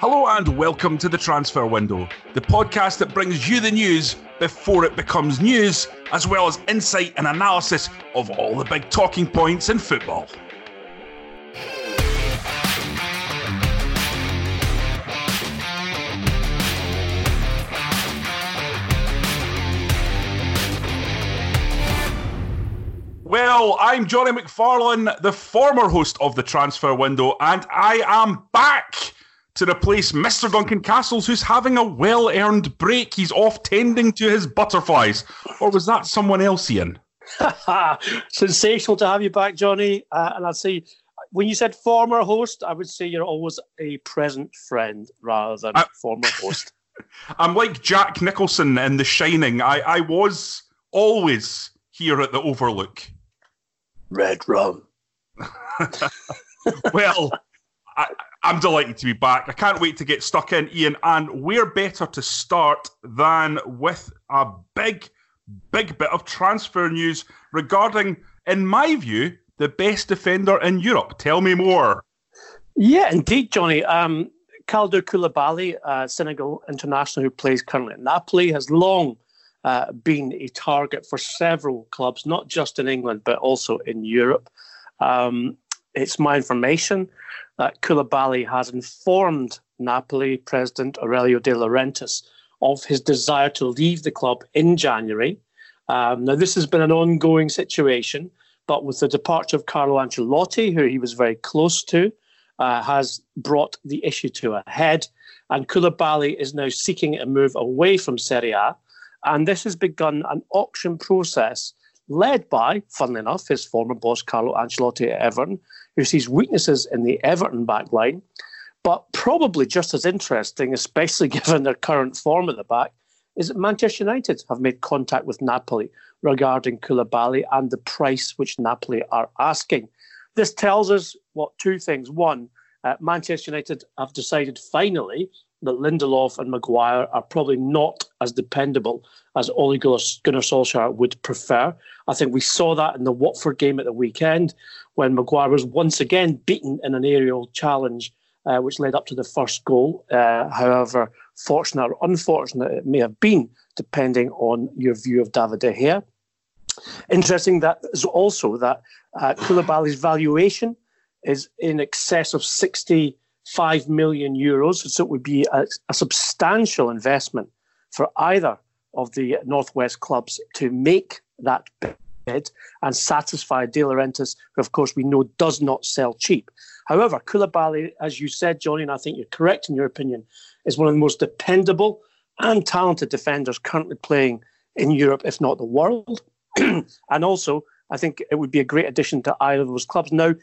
Hello and welcome to the Transfer Window, the podcast that brings you the news before it becomes news, as well as insight and analysis of all the big talking points in football. Well, I'm Jonny McFarlane, the former host of the Transfer Window, and I am back to replace Mr. Duncan Castles, who's having a well earned break. He's off tending to his butterflies. Or was that someone else, Ian? Sensational to have you back, Jonny. Uh, and I'd say, when you said former host, I would say you're always a present friend rather than I, former host. I'm like Jack Nicholson in The Shining. I, I was always here at the Overlook. Red rum. well, I, am delighted to be back. I can't wait to get stuck in, Ian. And where better to start than with a big, big bit of transfer news regarding, in my view, the best defender in Europe. Tell me more. Yeah, indeed, Jonny. Um, Kalidou Koulibaly, uh, Senegal international who plays currently at Napoli, has long uh, been a target for several clubs, not just in England, but also in Europe. Um, it's my information that Koulibaly has informed Napoli president Aurelio De Laurentiis of his desire to leave the club in January. Um, now, this has been an ongoing situation, but with the departure of Carlo Ancelotti, who he was very close to, uh, has brought the issue to a head. And Koulibaly is now seeking a move away from Serie A and this has begun an auction process led by, funnily enough, his former boss, Carlo Ancelotti at Everton, who sees weaknesses in the Everton backline. But probably just as interesting, especially given their current form at the back, is that Manchester United have made contact with Napoli regarding Koulibaly and the price which Napoli are asking. This tells us what two things. One, uh, Manchester United have decided finally that Lindelof and Maguire are probably not as dependable as Ole Gunnar Solskjaer would prefer. I think we saw that in the Watford game at the weekend when Maguire was once again beaten in an aerial challenge, uh, which led up to the first goal. Uh, however, fortunate or unfortunate it may have been, depending on your view of David De Gea. Interesting that is also that uh, Koulibaly's valuation is in excess of 60 5 million euros. So it would be a, a substantial investment for either of the Northwest clubs to make that bid and satisfy De Laurentiis, who, of course, we know does not sell cheap. However, Koulibaly, as you said, Jonny, and I think you're correct in your opinion, is one of the most dependable and talented defenders currently playing in Europe, if not the world. and also, I think it would be a great addition to either of those clubs. Now,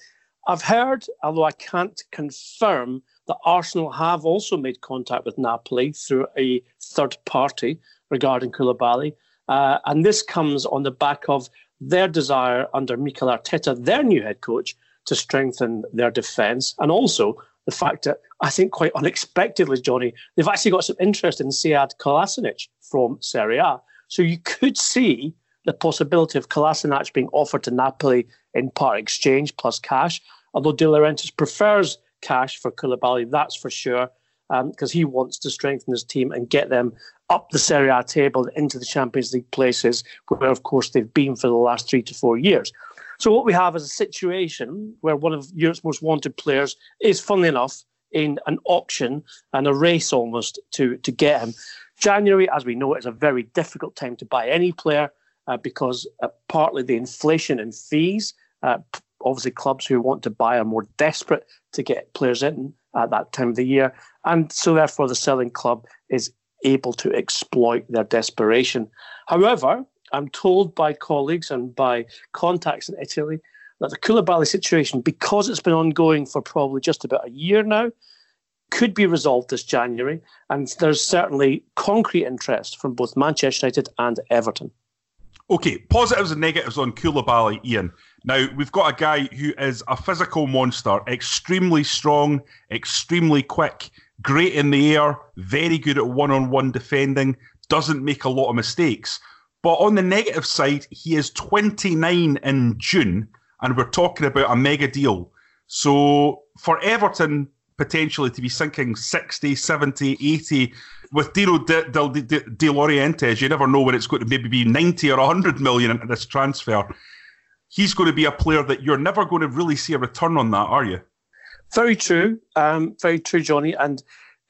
I've heard, although I can't confirm, that Arsenal have also made contact with Napoli through a third party regarding Koulibaly. Uh, and this comes on the back of their desire under Mikel Arteta, their new head coach, to strengthen their defence. And also the fact that I think quite unexpectedly, Jonny, they've actually got some interest in Sead Kolasinac from Serie A. So you could see the possibility of Kolasinac being offered to Napoli in part exchange plus cash. Although De Laurentiis prefers cash for Koulibaly, that's for sure, because um, he wants to strengthen his team and get them up the Serie A table into the Champions League places, where of course they've been for the last three to four years. So what we have is a situation where one of Europe's most wanted players is, funnily enough, in an auction and a race almost to to get him. January, as we know, is a very difficult time to buy any player uh, because uh, partly the inflation in fees. Uh, obviously, clubs who want to buy are more desperate to get players in at that time of the year, and so therefore the selling club is able to exploit their desperation. However, I'm told by colleagues and by contacts in Italy that the Koulibaly situation, because it's been ongoing for probably just about a year now, could be resolved this January. And there's certainly concrete interest from both Manchester United and Everton. Okay, positives and negatives on Koulibaly, Ian. Now, we've got a guy who is a physical monster, extremely strong, extremely quick, great in the air, very good at one on one defending, doesn't make a lot of mistakes. But on the negative side, he is 29 in June, and we're talking about a mega deal. So for Everton, potentially to be sinking 60, 70, 80. With Dino De, De, De, De you never know when it's going to maybe be 90 or 100 million into this transfer. He's going to be a player that you're never going to really see a return on that, are you? Very true. Um, very true, Jonny. And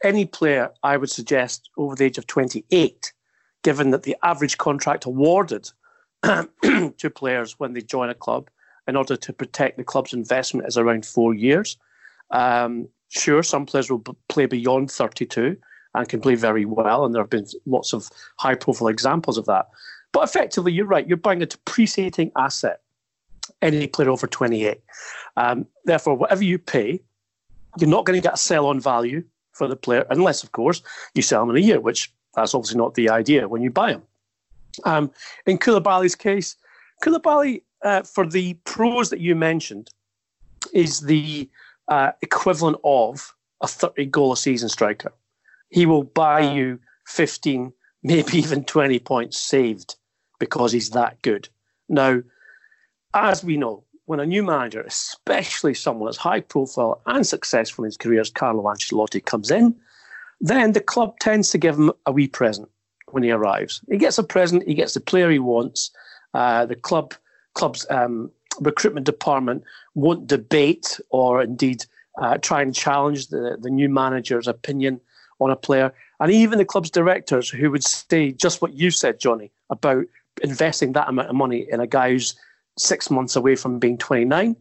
any player, I would suggest, over the age of 28, given that the average contract awarded to players when they join a club in order to protect the club's investment is around four years. Um, sure, some players will b- play beyond 32 and can play very well, and there have been lots of high profile examples of that. But effectively, you're right, you're buying a depreciating asset, any player over 28. Um, therefore, whatever you pay, you're not going to get a sell on value for the player, unless, of course, you sell them in a year, which that's obviously not the idea when you buy them. Um, in Koulibaly's case, Koulibaly, uh, for the pros that you mentioned, is the uh, equivalent of a 30 goal a season striker. He will buy you 15, maybe even 20 points saved because he's that good. Now, as we know, when a new manager, especially someone as high profile and successful in his career as Carlo Ancelotti, comes in, then the club tends to give him a wee present when he arrives. He gets a present, he gets the player he wants. Uh, the club club's um, recruitment department won't debate or indeed uh, try and challenge the, the new manager's opinion on a player. And even the club's directors who would say just what you said, Jonny, about investing that amount of money in a guy who's six months away from being 29,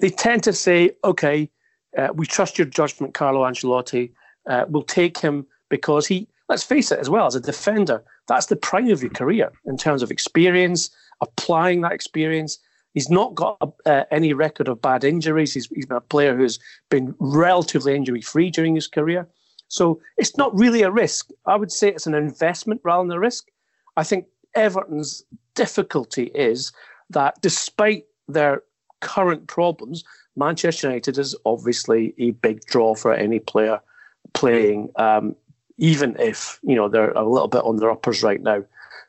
they tend to say, okay, uh, we trust your judgment, Carlo Ancelotti. Uh, we'll take him because he, let's face it as well, as a defender, that's the prime of your career in terms of experience, applying that experience. He's not got uh, any record of bad injuries. He's, he's been a player who's been relatively injury free during his career. So it's not really a risk. I would say it's an investment rather than a risk. I think Everton's difficulty is that despite their current problems, Manchester United is obviously a big draw for any player playing, um, even if you know they're a little bit on their uppers right now.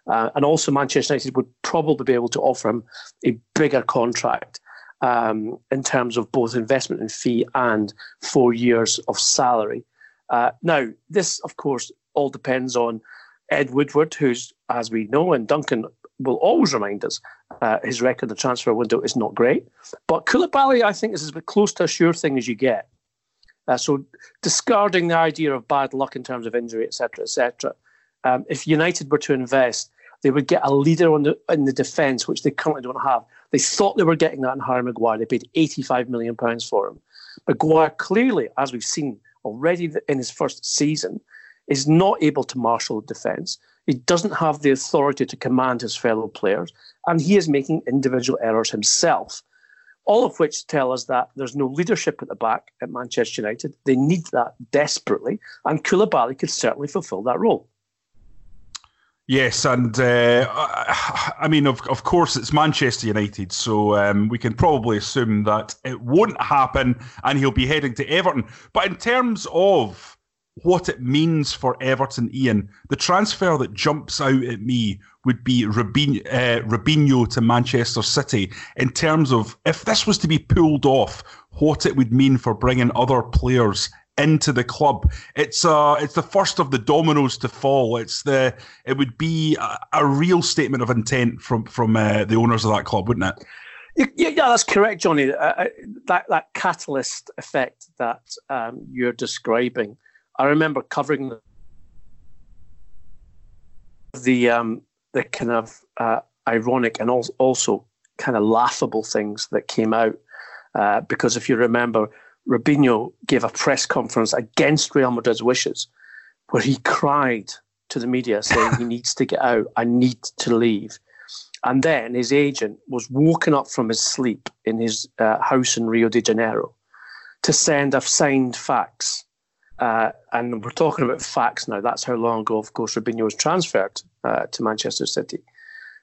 Uh, and also, Manchester United would probably be able to offer him a bigger contract um, in terms of both investment and fee and four years of salary. Uh, now, this, of course, all depends on Ed Woodward, who's, as we know, and Duncan will always remind us, uh, his record the transfer window is not great. But Koulibaly, I think, is as close to a sure thing as you get. Uh, so discarding the idea of bad luck in terms of injury, etc., etc. Um, if United were to invest, they would get a leader on the, in the defence, which they currently don't have. They thought they were getting that in Harry Maguire. They paid £85 million for him. Maguire clearly, as we've seen already in his first season, is not able to marshal the defence. He doesn't have the authority to command his fellow players, and he is making individual errors himself. All of which tell us that there's no leadership at the back at Manchester United. They need that desperately, and Koulibaly could certainly fulfil that role. Yes, and uh, I mean, of of course, it's Manchester United, so um, we can probably assume that it won't happen, and he'll be heading to Everton. But in terms of what it means for Everton, Ian, the transfer that jumps out at me would be Robinho, uh, Robinho to Manchester City. In terms of if this was to be pulled off, what it would mean for bringing other players into the club. It's uh it's the first of the dominoes to fall. It's the it would be a, a real statement of intent from from uh, the owners of that club, wouldn't it? Yeah, yeah, that's correct, Jonny. Uh, uh, that that catalyst effect that um, you're describing, I remember covering the the, um, the kind of uh, ironic and also kind of laughable things that came out. Uh, because if you remember, Robinho gave a press conference against Real Madrid's wishes, where he cried to the media saying he needs to get out, I need to leave. And then his agent was woken up from his sleep in his uh, house in Rio de Janeiro to send a signed fax. Uh, and we're talking about fax now. That's how long ago, of course, Robinho was transferred uh, to Manchester City,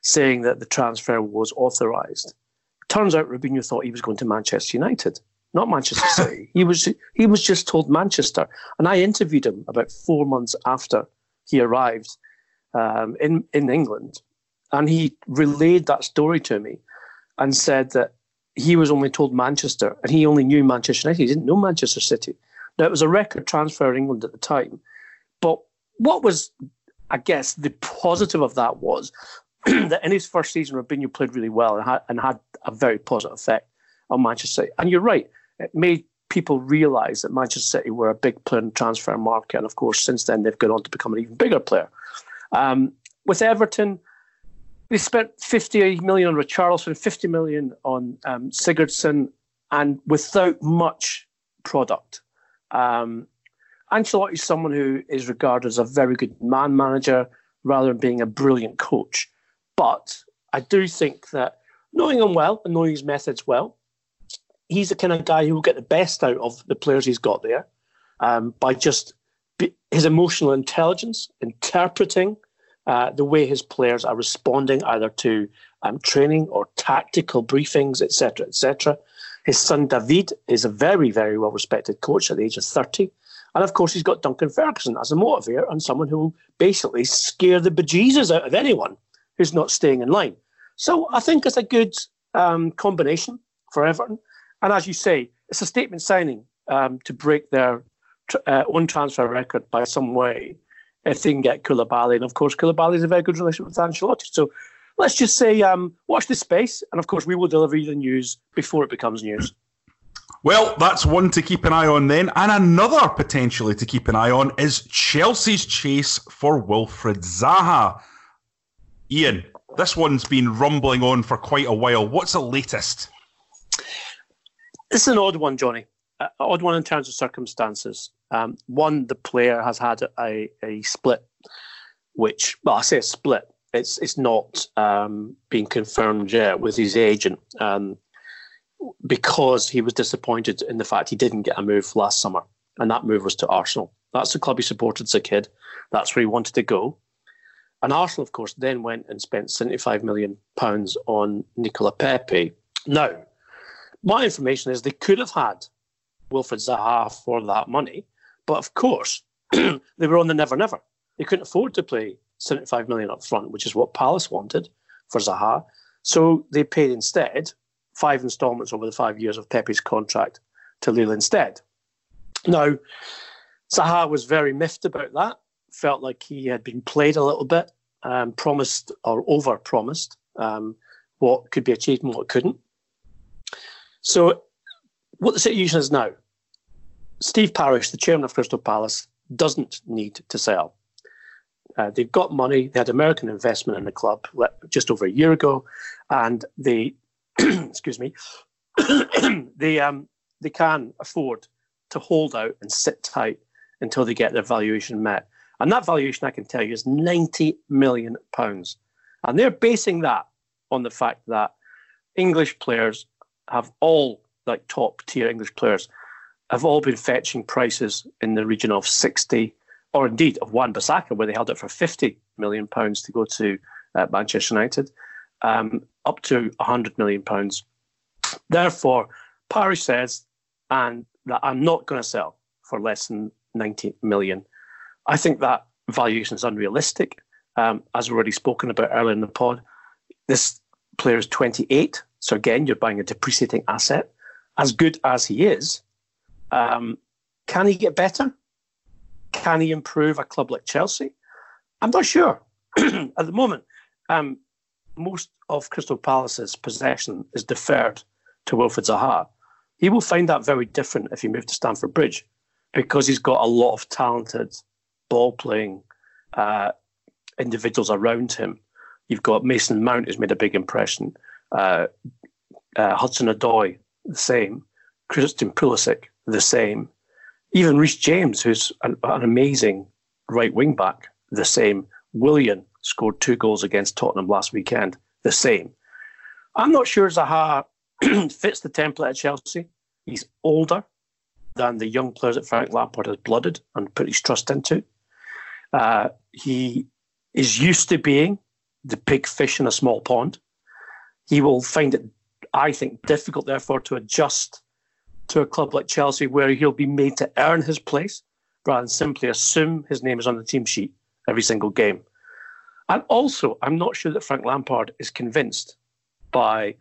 saying that the transfer was authorised. Turns out Robinho thought he was going to Manchester United not Manchester City. he was he was just told Manchester, and I interviewed him about four months after he arrived um, in in England, and he relayed that story to me, and said that he was only told Manchester, and he only knew Manchester United. He didn't know Manchester City. Now, it was a record transfer in England at the time. But what was, I guess, the positive of that was that in his first season, Robinho played really well and had, and had a very positive effect on Manchester City. And you're right, it made people realise that Manchester City were a big player in the transfer market. And of course, since then, they've gone on to become an even bigger player. Um, with Everton, they spent 50 million on Richarlison, 50 million on um, Sigurdsson, and without much product. Um, Ancelotti is someone who is regarded as a very good man manager rather than being a brilliant coach. But I do think that knowing him well and knowing his methods well, he's the kind of guy who will get the best out of the players he's got there um, by just be, his emotional intelligence, interpreting uh, the way his players are responding either to um, training or tactical briefings, etc., etc. His son David is a very, very well respected coach at the age of 30. And of course, he's got Duncan Ferguson as a motivator and someone who will basically scare the bejesus out of anyone who's not staying in line. So I think it's a good um, combination for Everton. And as you say, it's a statement signing um, to break their uh, own transfer record by some way if they can get Koulibaly. And of course, Koulibaly is a very good relationship with Ancelotti. So let's just say um, watch this space. And of course, we will deliver you the news before it becomes news. Well, that's one to keep an eye on then. And another potentially to keep an eye on is Chelsea's chase for Wilfried Zaha. Ian, this one's been rumbling on for quite a while. What's the latest? It's an odd one, Jonny. Uh, odd one in terms of circumstances. Um, one, the player has had a, a split, which, well, I say a split. It's it's not um, being confirmed yet with his agent um, because he was disappointed in the fact he didn't get a move last summer, and that move was to Arsenal. That's the club he supported as a kid. That's where he wanted to go. And Arsenal, of course, then went and spent 75 million pounds on Nicola Pepe. Now, my information is they could have had Wilfried Zaha for that money, but of course, they were on the never never. They couldn't afford to play 75 million up front, which is what Palace wanted for Zaha. So they paid instead five installments over the five years of Pepe's contract to Lille instead. Now, Zaha was very miffed about that, felt like he had been played a little bit, um, promised or over promised um, what could be achieved and what couldn't. So, what the situation is now, Steve Parish, the chairman of Crystal Palace, doesn't need to sell. Uh, they've got money. They had American investment in the club just over a year ago, and they, excuse me, they um, they can afford to hold out and sit tight until they get their valuation met. And that valuation, I can tell you, is ninety million pounds, and they're basing that on the fact that English players have all like top tier English players have all been fetching prices in the region of 60 or indeed of Wan Bissaka, where they held it for 50 million pounds to go to uh, Manchester United, um, up to 100 million pounds. Therefore, Parish says, and that I'm not going to sell for less than 90 million. I think that valuation is unrealistic. Um, as already spoken about earlier in the pod, this player is 28. So again, you're buying a depreciating asset. As good as he is, um, can he get better? Can he improve a club like Chelsea? I'm not sure. At the moment, um, most of Crystal Palace's possession is deferred to Wilfried Zaha. He will find that very different if he moves to Stamford Bridge because he's got a lot of talented ball playing uh, individuals around him. You've got Mason Mount, who's made a big impression. Uh, uh, Hudson Odoi, the same. Christian Pulisic, the same. Even Reece James, who's an, an amazing right wing back, the same. Willian scored two goals against Tottenham last weekend, the same. I'm not sure Zaha fits the template at Chelsea. He's older than the young players that Frank Lampard has blooded and put his trust into. Uh, he is used to being the big fish in a small pond. He will find it, I think, difficult, therefore, to adjust to a club like Chelsea where he'll be made to earn his place rather than simply assume his name is on the team sheet every single game. And also, I'm not sure that Frank Lampard is convinced by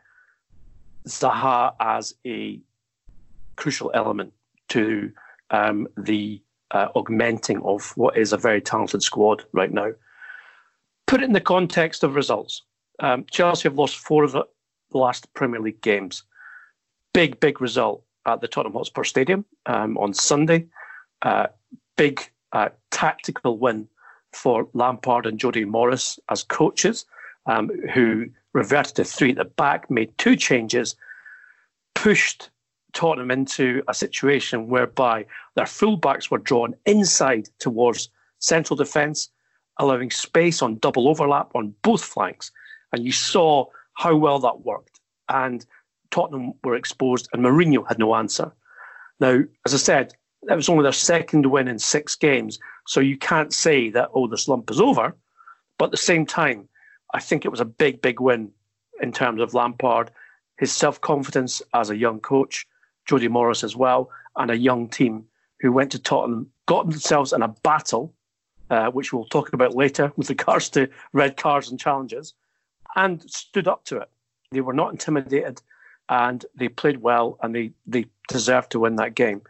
Zaha as a crucial element to um, the uh, augmenting of what is a very talented squad right now. Put it in the context of results. Um, Chelsea have lost four of the last Premier League games. Big, big result at the Tottenham Hotspur Stadium um, on Sunday. Uh, big uh, tactical win for Lampard and Jody Morris as coaches, um, who reverted to three at the back, made two changes, pushed Tottenham into a situation whereby their fullbacks were drawn inside towards central defence, allowing space on double overlap on both flanks. And you saw how well that worked. And Tottenham were exposed, and Mourinho had no answer. Now, as I said, that was only their second win in six games. So you can't say that, oh, the slump is over. But at the same time, I think it was a big, big win in terms of Lampard, his self confidence as a young coach, Jody Morris as well, and a young team who went to Tottenham, got themselves in a battle, uh, which we'll talk about later with regards to red cards and challenges, and stood up to it. They were not intimidated and they played well and they, they deserved to win that game.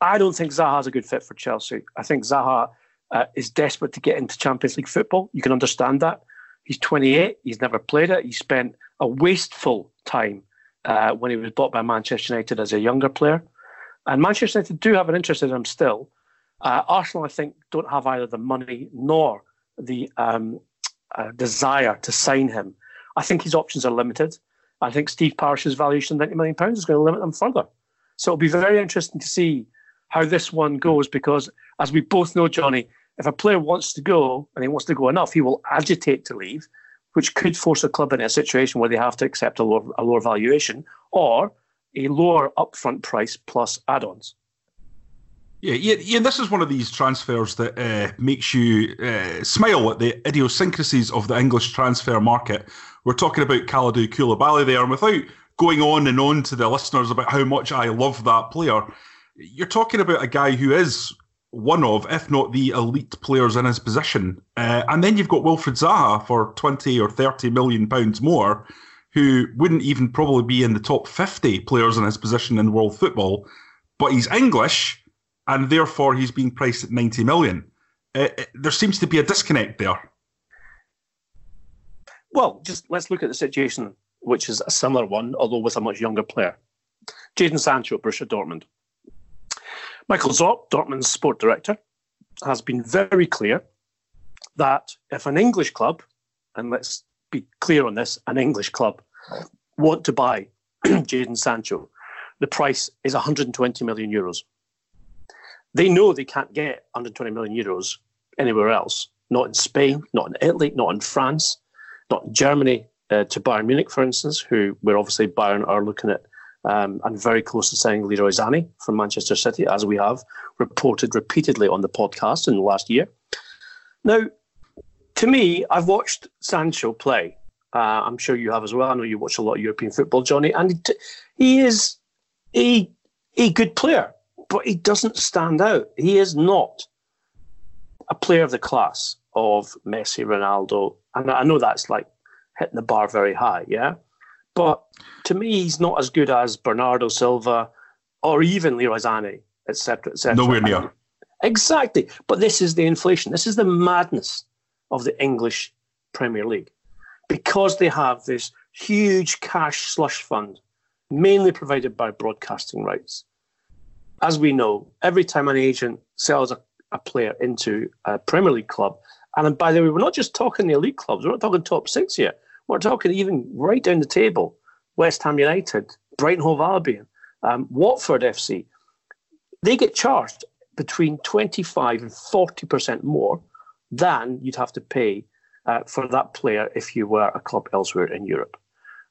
I don't think Zaha Zaha's a good fit for Chelsea. I think Zaha uh, is desperate to get into Champions League football. You can understand that. He's 28. He's never played it. He spent a wasteful time uh, when he was bought by Manchester United as a younger player. And Manchester United do have an interest in him still. Uh, Arsenal, I think, don't have either the money nor the um, uh, desire to sign him. I think his options are limited. I think Steve Parish's valuation of £90 million is going to limit them further. So it'll be very interesting to see how this one goes because, as we both know, Jonny, if a player wants to go and he wants to go enough, he will agitate to leave, which could force a club in a situation where they have to accept a lower, a lower valuation or a lower upfront price plus add ons. Yeah, yeah, this is one of these transfers that uh, makes you uh, smile at the idiosyncrasies of the English transfer market. We're talking about Kalidou Koulibaly there, and without going on and on to the listeners about how much I love that player, you're talking about a guy who is one of, if not the elite players in his position. Uh, and then you've got Wilfried Zaha for 20 or 30 million pounds more, who wouldn't even probably be in the top 50 players in his position in world football, but he's English, and therefore he's being priced at 90 million. Uh, uh, there seems to be a disconnect there. Well, just let's look at the situation, which is a similar one, although with a much younger player. Jadon Sancho, Borussia Dortmund. Michael Zorc, Dortmund's sport director, has been very clear that if an English club, and let's be clear on this, an English club want to buy Jadon Sancho, the price is 120 million euros. They know they can't get 120 million euros anywhere else, not in Spain, not in Italy, not in France, not in Germany, uh, to Bayern Munich, for instance, who we're obviously Bayern are looking at um, and very close to signing Leroy Sané from Manchester City, as we have reported repeatedly on the podcast in the last year. Now, to me, I've watched Sancho play. Uh, I'm sure you have as well. I know you watch a lot of European football, Jonny, and he is a, a good player, but he doesn't stand out. He is not a player of the class of Messi, Ronaldo, and I know that's like hitting the bar very high, yeah. But to me, he's not as good as Bernardo Silva or even Leroy Sané, etc., etc. Nowhere near. Exactly. But this is the inflation. This is the madness of the English Premier League because they have this huge cash slush fund, mainly provided by broadcasting rights. As we know, every time an agent sells a, a player into a Premier League club, and by the way, we're not just talking the elite clubs, we're not talking top six here. We're talking even right down the table West Ham United, Brighton Hove Albion, um, Watford FC. They get charged between 25 and 40% more than you'd have to pay uh, for that player if you were a club elsewhere in Europe.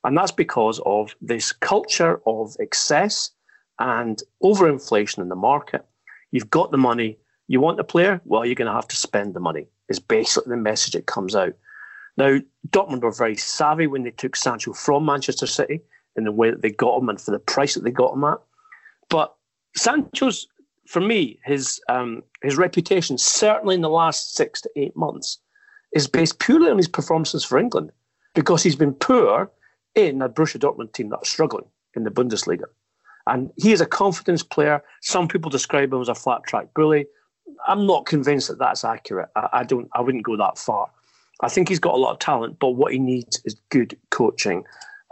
And that's because of this culture of excess and overinflation in the market. You've got the money, you want the player, well, you're going to have to spend the money, is basically the message that comes out. Now, Dortmund were very savvy when they took Sancho from Manchester City in the way that they got him and for the price that they got him at. But Sancho's, for me, his um, his reputation, certainly in the last six to eight months, is based purely on his performances for England because he's been poor in a Borussia Dortmund team that's struggling in the Bundesliga. And he is a confidence player. Some people describe him as a flat track bully. I'm not convinced that that's accurate. I, I don't. I wouldn't go that far. I think he's got a lot of talent, but what he needs is good coaching,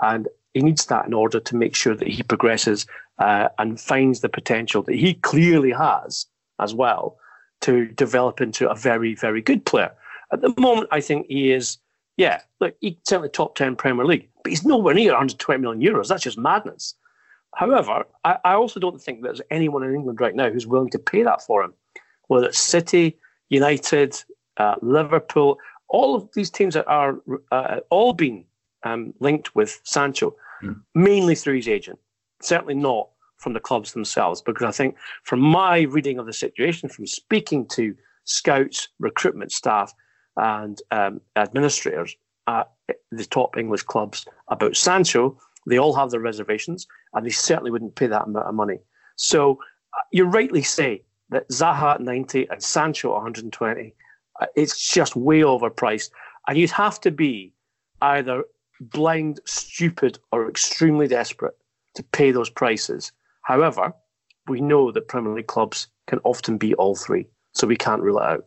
and he needs that in order to make sure that he progresses uh, and finds the potential that he clearly has as well to develop into a very, very good player. At the moment, I think he is, yeah, look, he's certainly top 10 Premier League, but he's nowhere near 120 million euros. That's just madness. However, I, I also don't think there's anyone in England right now who's willing to pay that for him, whether it's City, United, uh, Liverpool, all of these teams that are uh, all been um, linked with Sancho, mm. mainly through his agent. Certainly not from the clubs themselves, because I think from my reading of the situation, from speaking to scouts, recruitment staff, and um, administrators at the top English clubs about Sancho, they all have their reservations, and they certainly wouldn't pay that amount of money. So uh, you rightly say that Zaha at 90 and Sancho at 120, uh, it's just way overpriced. And you'd have to be either blind, stupid, or extremely desperate to pay those prices. However, we know that Premier League clubs can often be all three, so we can't rule it out.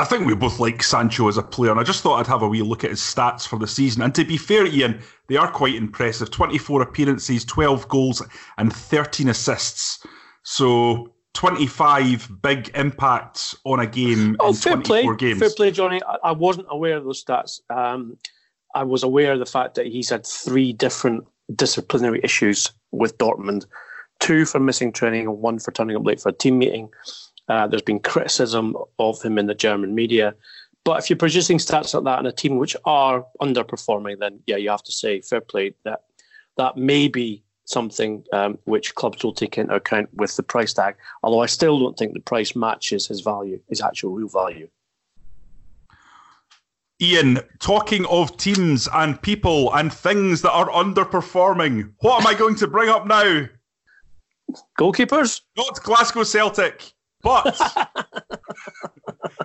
I think we both like Sancho as a player, and I just thought I'd have a wee look at his stats for the season. And to be fair, Ian, they are quite impressive 24 appearances, 12 goals, and 13 assists. So 25 big impacts on a game oh, in fair 24 play. games. Fair play, Jonny. I, I wasn't aware of those stats. Um, I was aware of the fact that he's had three different disciplinary issues with Dortmund two for missing training and one for turning up late for a team meeting. Uh, there's been criticism of him in the German media. But if you're producing stats like that in a team which are underperforming, then yeah, you have to say fair play that that may be something um, which clubs will take into account with the price tag. Although I still don't think the price matches his value, his actual real value. Ian, talking of teams and people and things that are underperforming, what am I going to bring up now? Goalkeepers? Not Glasgow Celtic, but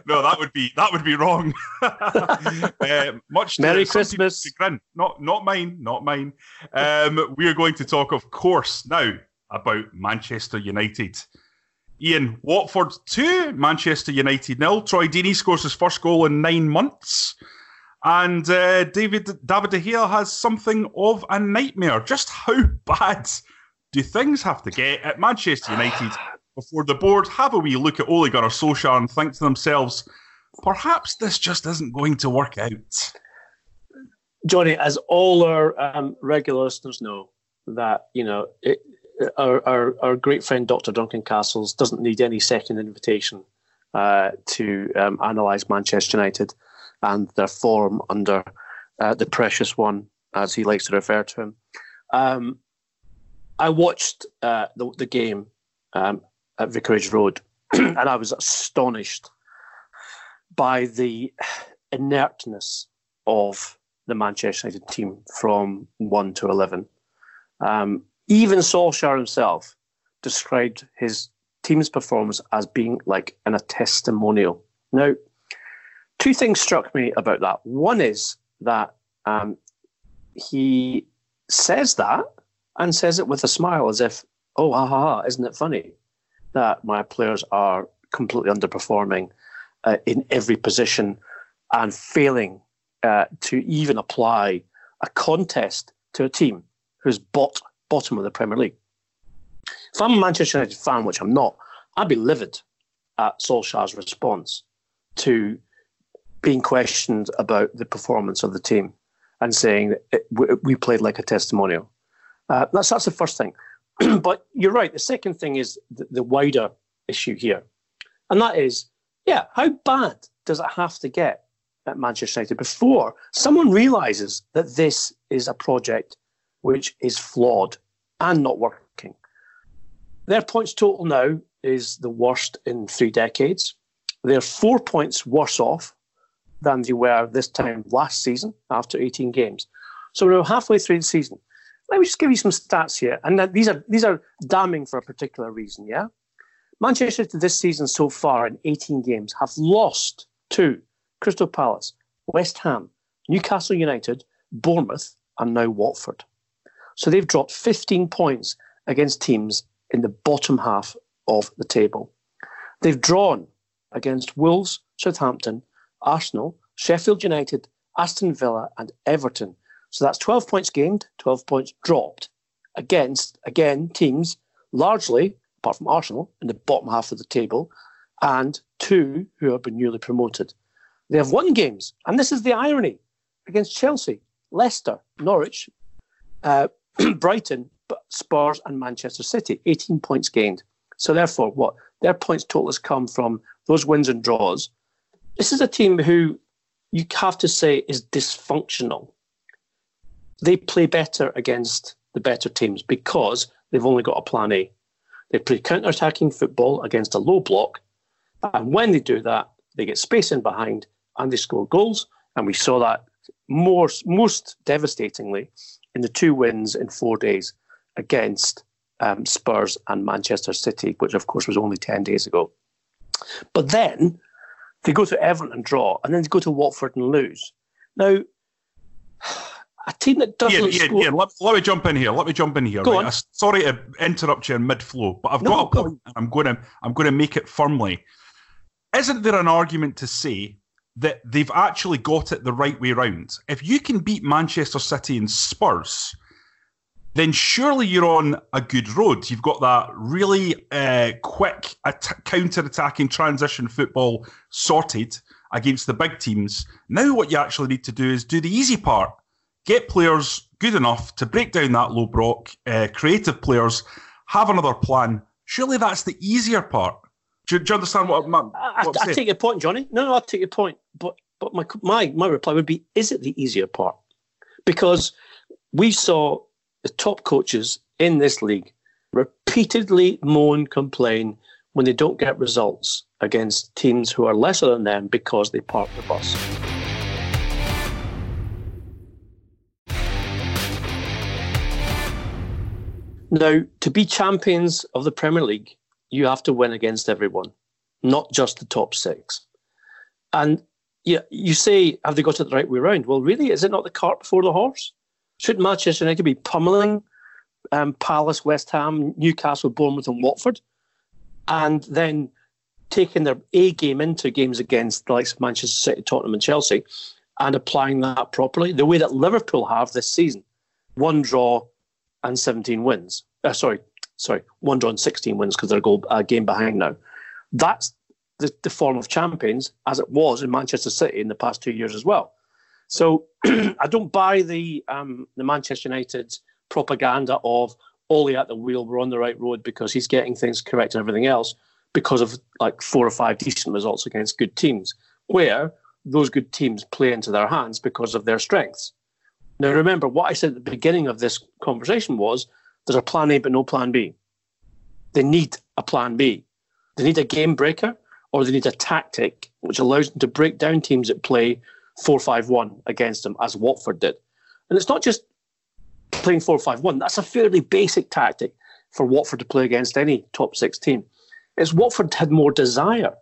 no, that would be that would be wrong. uh, much Merry Christmas. Grin. Not not mine, not mine. Um, we are going to talk, of course, now about Manchester United. Ian, Watford 2, Manchester United nil. Troy Deeney scores his first goal in nine months. And uh, David David De Gea has something of a nightmare. Just how bad do things have to get at Manchester United before the board have a wee look at Ole Gunnar Solskjaer and think to themselves, perhaps this just isn't going to work out? Jonny, as all our um, regular listeners know, that you know it, our, our, our great friend Dr. Duncan Castles doesn't need any second invitation uh, to um, analyse Manchester United and their form under uh, the precious one, as he likes to refer to him. Um, I watched uh, the, the game um, at Vicarage Road, and I was astonished by the inertness of the Manchester United team from 1 to 11. Um, even Solskjaer himself described his team's performance as being like in a testimonial. Now, two things struck me about that. One is that um, he says that and says it with a smile as if, oh, ha ha ha, isn't it funny that my players are completely underperforming uh, in every position and failing uh, to even apply a contest to a team who's bot- bottom of the Premier League. If I'm a Manchester United fan, which I'm not, I'd be livid at Solskjaer's response to being questioned about the performance of the team and saying it, we played like a testimonial. Uh, that's that's the first thing. but you're right. The second thing is the, the wider issue here, and that is, yeah, how bad does it have to get at Manchester United before someone realizes that this is a project which is flawed and not working? Their points total now is the worst in three decades. They're four points worse off than they were this time last season after 18 games. So we're halfway through the season. Let me just give you some stats here, and these are these are damning for a particular reason. Yeah, Manchester United this season so far in 18 games have lost to Crystal Palace, West Ham, Newcastle United, Bournemouth, and now Watford. So they've dropped 15 points against teams in the bottom half of the table. They've drawn against Wolves, Southampton, Arsenal, Sheffield United, Aston Villa, and Everton. So that's 12 points gained, 12 points dropped against, again, teams largely, apart from Arsenal, in the bottom half of the table, and two who have been newly promoted. They have won games, and this is the irony against Chelsea, Leicester, Norwich, uh, Brighton, Spurs, and Manchester City. 18 points gained. So, therefore, what their points total has come from those wins and draws. This is a team who you have to say is dysfunctional. They play better against the better teams because they've only got a plan A. They play counter attacking football against a low block. And when they do that, they get space in behind and they score goals. And we saw that more, most devastatingly in the two wins in four days against um, Spurs and Manchester City, which of course was only 10 days ago. But then they go to Everton and draw, and then they go to Watford and lose. Now, a team that doesn't. Yeah, yeah, score... yeah. Let, let, me jump in here. Let me jump in here. Go right? on. sorry to interrupt you in mid flow, but I've no, got a point. And I'm going to I'm going to make it firmly. Isn't there an argument to say that they've actually got it the right way round? If you can beat Manchester City and Spurs, then surely you're on a good road. You've got that really uh, quick at- counter-attacking transition football sorted against the big teams. Now, what you actually need to do is do the easy part get players good enough to break down that low block, uh, creative players, have another plan. Surely that's the easier part. Do, do you understand what, what I, I, I take your point, Jonny. No, no, I take your point. But but my my my reply would be: Is it the easier part? Because we saw the top coaches in this league repeatedly moan, complain when they don't get results against teams who are lesser than them because they park the bus. Now, to be champions of the Premier League, you have to win against everyone, not just the top six. And yeah, you say, have they got it the right way around? Well, really, is it not the cart before the horse? Should Manchester United be pummeling um, Palace, West Ham, Newcastle, Bournemouth, and Watford, and then taking their A game into games against the likes of Manchester City, Tottenham, and Chelsea, and applying that properly, the way that Liverpool have this season, one draw and 17 wins. Uh, sorry, sorry, one draw and 16 wins because they're a goal a game behind now. That's the, the form of champions as it was in Manchester City in the past two years as well. So I don't buy the um, the Manchester United propaganda of Ole at the wheel, we're on the right road because he's getting things correct and everything else because of like four or five decent results against good teams, where those good teams play into their hands because of their strengths. Now, remember what I said at the beginning of this conversation was there's a plan A but no plan B. They need a plan B. They need a game breaker or they need a tactic which allows them to break down teams that play 4 5 1 against them, as Watford did. And it's not just playing 4 5 1, that's a fairly basic tactic for Watford to play against any top six team. It's Watford had more desire,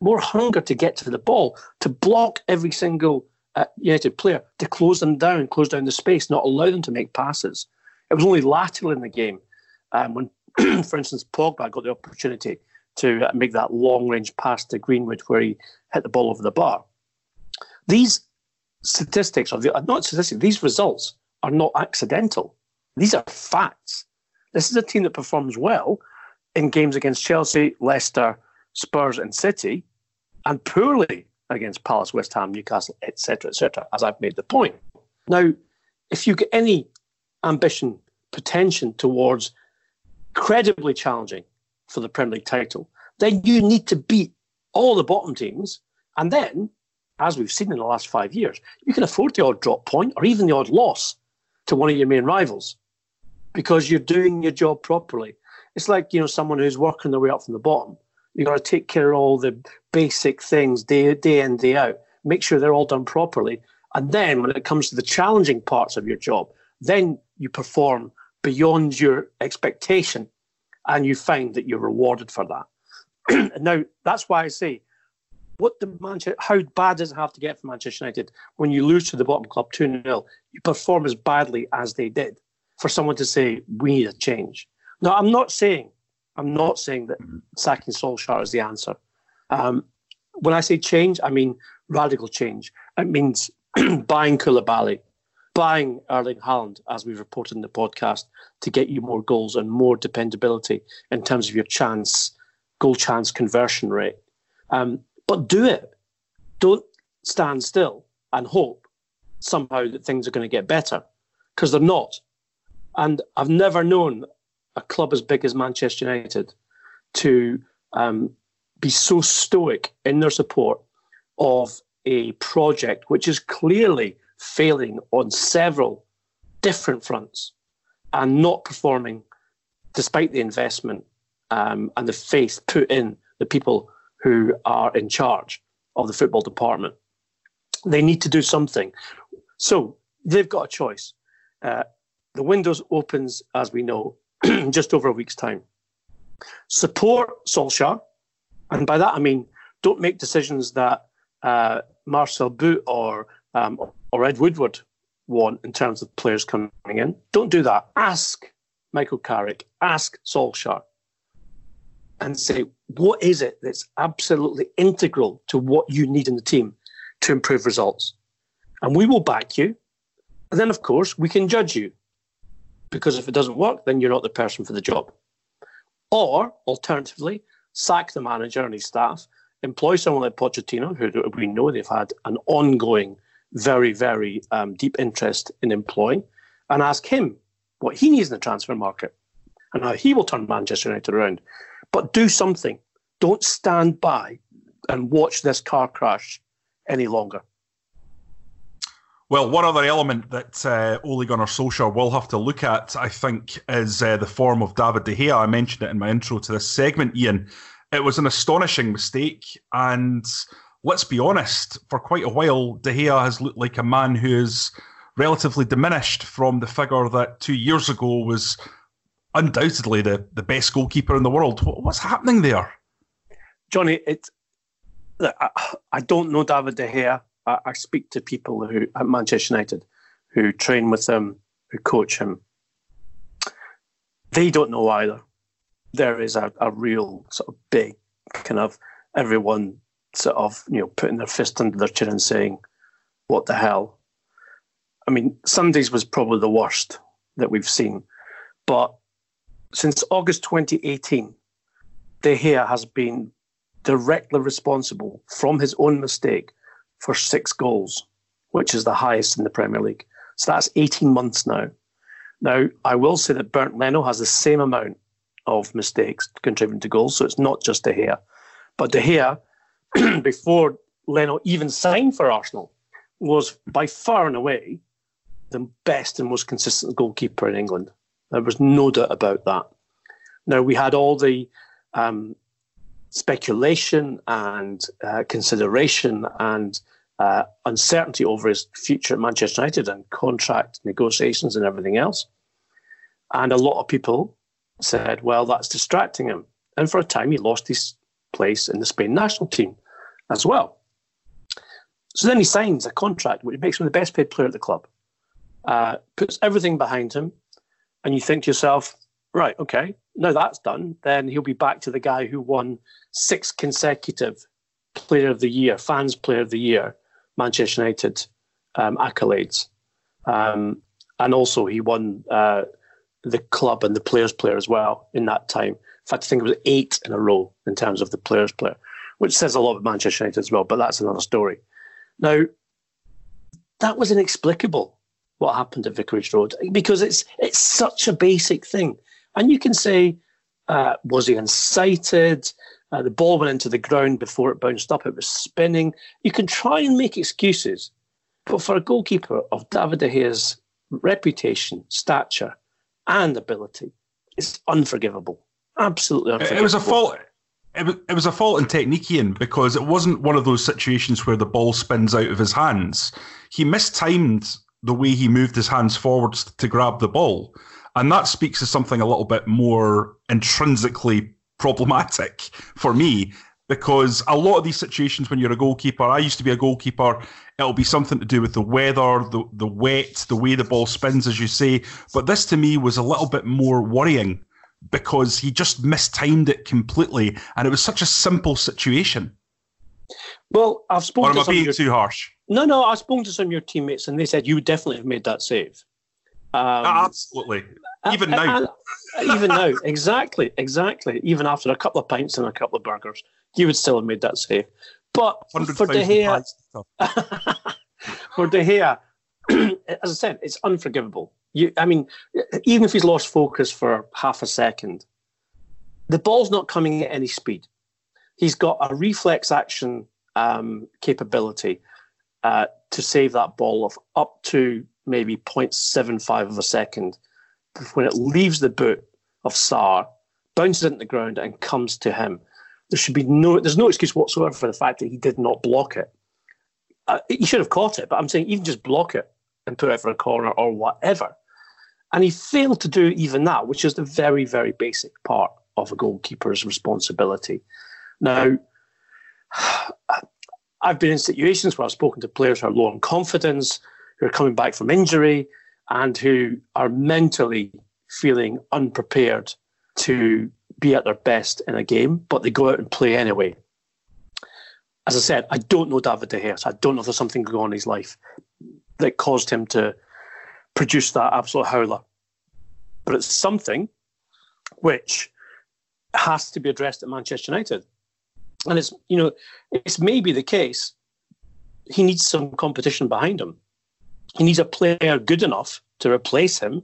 more hunger to get to the ball, to block every single uh, United player, to close them down, close down the space, not allow them to make passes. It was only later in the game um, when, for instance, Pogba got the opportunity to uh, make that long range pass to Greenwood where he hit the ball over the bar. These statistics, or the, not statistics, these results are not accidental. These are facts. This is a team that performs well in games against Chelsea, Leicester, Spurs, and City, and poorly against Palace, West Ham, Newcastle, etc., etc. As I've made the point. Now, if you get any ambition, pretension towards credibly challenging for the Premier League title, then you need to beat all the bottom teams, and then as we've seen in the last five years, you can afford the odd drop point or even the odd loss to one of your main rivals because you're doing your job properly. It's like, you know, someone who's working their way up from the bottom. You've got to take care of all the basic things day, day in, day out, make sure they're all done properly. And then when it comes to the challenging parts of your job, then you perform beyond your expectation and you find that you're rewarded for that. now, that's why I say what the Manchester, how bad does it have to get for Manchester United when you lose to the bottom club 2 0? You perform as badly as they did for someone to say, we need a change. Now, I'm not saying. I'm not saying that sacking Solskjaer is the answer. Um, when I say change, I mean radical change. It means buying Koulibaly, buying Erling Haaland, as we've reported in the podcast, to get you more goals and more dependability in terms of your chance, goal chance conversion rate. Um, but do it. Don't stand still and hope somehow that things are going to get better because they're not. And I've never known a club as big as Manchester United to um, be so stoic in their support of a project which is clearly failing on several different fronts and not performing despite the investment um, and the faith put in the people who are in charge of the football department. They need to do something. So they've got a choice. Uh, the windows opens, as we know, just over a week's time. Support Solskjaer, and by that I mean don't make decisions that uh, Marcel Bout or um, or Ed Woodward want in terms of players coming in. Don't do that. Ask Michael Carrick, ask Solskjaer, and say what is it that's absolutely integral to what you need in the team to improve results, and we will back you. And then, of course, we can judge you because if it doesn't work, then you're not the person for the job. Or alternatively, sack the manager and his staff, employ someone like Pochettino, who we know they've had an ongoing, very, very um, deep interest in employing, and ask him what he needs in the transfer market and how he will turn Manchester United around. But do something. Don't stand by and watch this car crash any longer. Well, one other element that uh, Ole Gunnar Solskjaer will have to look at, I think, is uh, the form of David De Gea. I mentioned it in my intro to this segment, Ian. It was an astonishing mistake, and let's be honest, for quite a while, De Gea has looked like a man who is relatively diminished from the figure that two years ago was undoubtedly the, the best goalkeeper in the world. What's happening there? Jonny, it, I, I don't know David De Gea. I, I speak to people who at Manchester United who train with him, who coach him. They don't know either. There is a, a real sort of big kind of everyone sort of you know putting their fist under their chin and saying, "What the hell?" I mean, Sundays was probably the worst that we've seen, but since August 2018, De Gea has been directly responsible from his own mistake for six goals, which is the highest in the Premier League. So that's 18 months now. Now, I will say that Bernd Leno has the same amount of mistakes contributing to goals, so it's not just De Gea. But De Gea, before Leno even signed for Arsenal, was by far and away the best and most consistent goalkeeper in England. There was no doubt about that. Now, we had all the um, speculation and uh, consideration and uh, uncertainty over his future at Manchester United and contract negotiations and everything else. And a lot of people said, well, that's distracting him. And for a time, he lost his place in the Spain national team as well. So then he signs a contract which makes him the best paid player at the club, uh, puts everything behind him, and you think to yourself, right, okay, now that's done, then he'll be back to the guy who won six consecutive Player of the Year, Fans Player of the Year, Manchester United um, accolades. Um, and also, he won uh, the club and the Players Player as well in that time. In fact, I think it was eight in a row in terms of the Players Player, which says a lot about Manchester United as well, but that's another story. Now, that was inexplicable what happened at Vicarage Road because it's it's such a basic thing. And you can say, uh, was he unsighted? Uh, the ball went into the ground before it bounced up. It was spinning. You can try and make excuses, but for a goalkeeper of David De Gea's reputation, stature, and ability, it's unforgivable. Absolutely unforgivable. It was a fault. It was, it was a fault in technique, because it wasn't one of those situations where the ball spins out of his hands. He mistimed the way he moved his hands forwards to grab the ball. And that speaks to something a little bit more intrinsically problematic for me because a lot of these situations when you're a goalkeeper, I used to be a goalkeeper, it'll be something to do with the weather, the, the wet, the way the ball spins, as you say. But this to me was a little bit more worrying because he just mistimed it completely, and it was such a simple situation. Well, I've spoken. Or am I being your, too harsh? No, no. I've spoken to some of your teammates, and they said you would definitely have made that save. Um, Absolutely. Even now. even now, exactly, exactly. Even after a couple of pints and a couple of burgers, you would still have made that save. But for De Gea, for De Gea, as I said, it's unforgivable. You, I mean, even if he's lost focus for half a second, the ball's not coming at any speed. He's got a reflex action um, capability uh, to save that ball of up to maybe 0.75 of a second when it leaves the boot of Sarr, bounces into the ground and comes to him. There should be no, there's no excuse whatsoever for the fact that he did not block it. Uh, he should have caught it, but I'm saying even just block it and put it for a corner or whatever. And he failed to do even that, which is the very, very basic part of a goalkeeper's responsibility. Now, I've been in situations where I've spoken to players who are low on confidence, who are coming back from injury, and who are mentally feeling unprepared to be at their best in a game, but they go out and play anyway. As I said, I don't know David De Gea. So I don't know if there's something going on in his life that caused him to produce that absolute howler. But it's something which has to be addressed at Manchester United. And it's, you know, it's maybe the case he needs some competition behind him. He needs a player good enough to replace him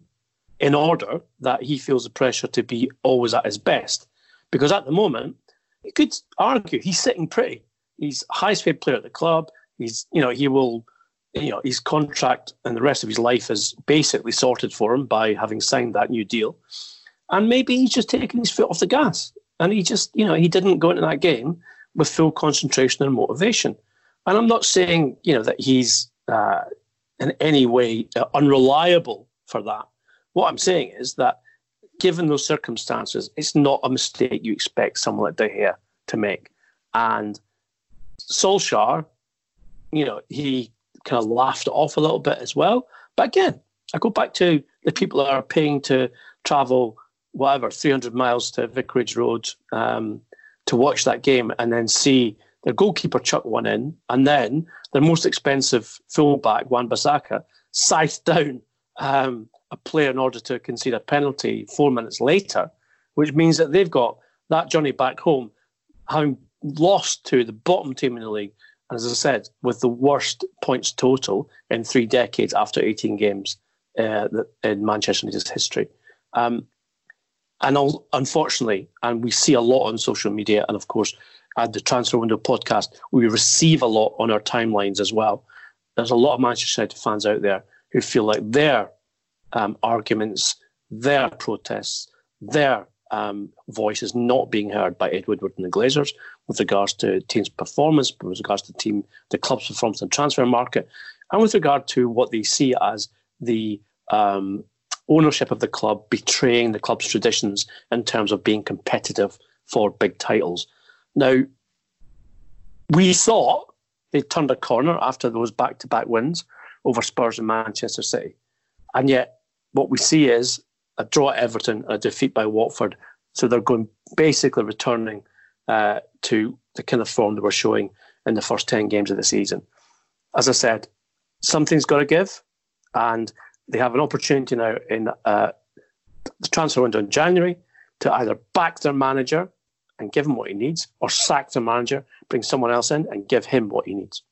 in order that he feels the pressure to be always at his best. Because at the moment, you could argue he's sitting pretty. He's highest paid player at the club. He's, you know, he will you know, his contract and the rest of his life is basically sorted for him by having signed that new deal. And maybe he's just taking his foot off the gas. And he just, you know, he didn't go into that game with full concentration and motivation. And I'm not saying, you know, that he's uh, in any way uh, unreliable for that. What I'm saying is that given those circumstances, it's not a mistake you expect someone like De Gea to make. And Solskjaer, you know, he kind of laughed off a little bit as well. But again, I go back to the people that are paying to travel whatever 300 miles to Vicarage Road um, to watch that game and then see their goalkeeper chuck one in, and then their most expensive fullback Wan-Bissaka scythe down um, a player in order to concede a penalty four minutes later, which means that they've got that journey back home, having lost to the bottom team in the league And as I said, with the worst points total in three decades after 18 games uh, in Manchester United's history. Um, and all, unfortunately, and we see a lot on social media, and of course, at the Transfer Window podcast, we receive a lot on our timelines as well. There's a lot of Manchester United fans out there who feel like their um, arguments, their protests, their um, voice is not being heard by Ed Woodward and the Glazers with regards to team's performance, with regards to team, the club's performance in transfer market, and with regard to what they see as the um, ownership of the club betraying the club's traditions in terms of being competitive for big titles. Now, we thought they turned a corner after those back-to-back wins over Spurs and Manchester City, and yet what we see is a draw at Everton, a defeat by Watford. So they're going basically returning uh, to the kind of form they were showing in the first 10 games of the season. As I said, something's got to give, and they have an opportunity now in uh, the transfer window in January to either back their manager and give him what he needs, or sack the manager, bring someone else in and give him what he needs.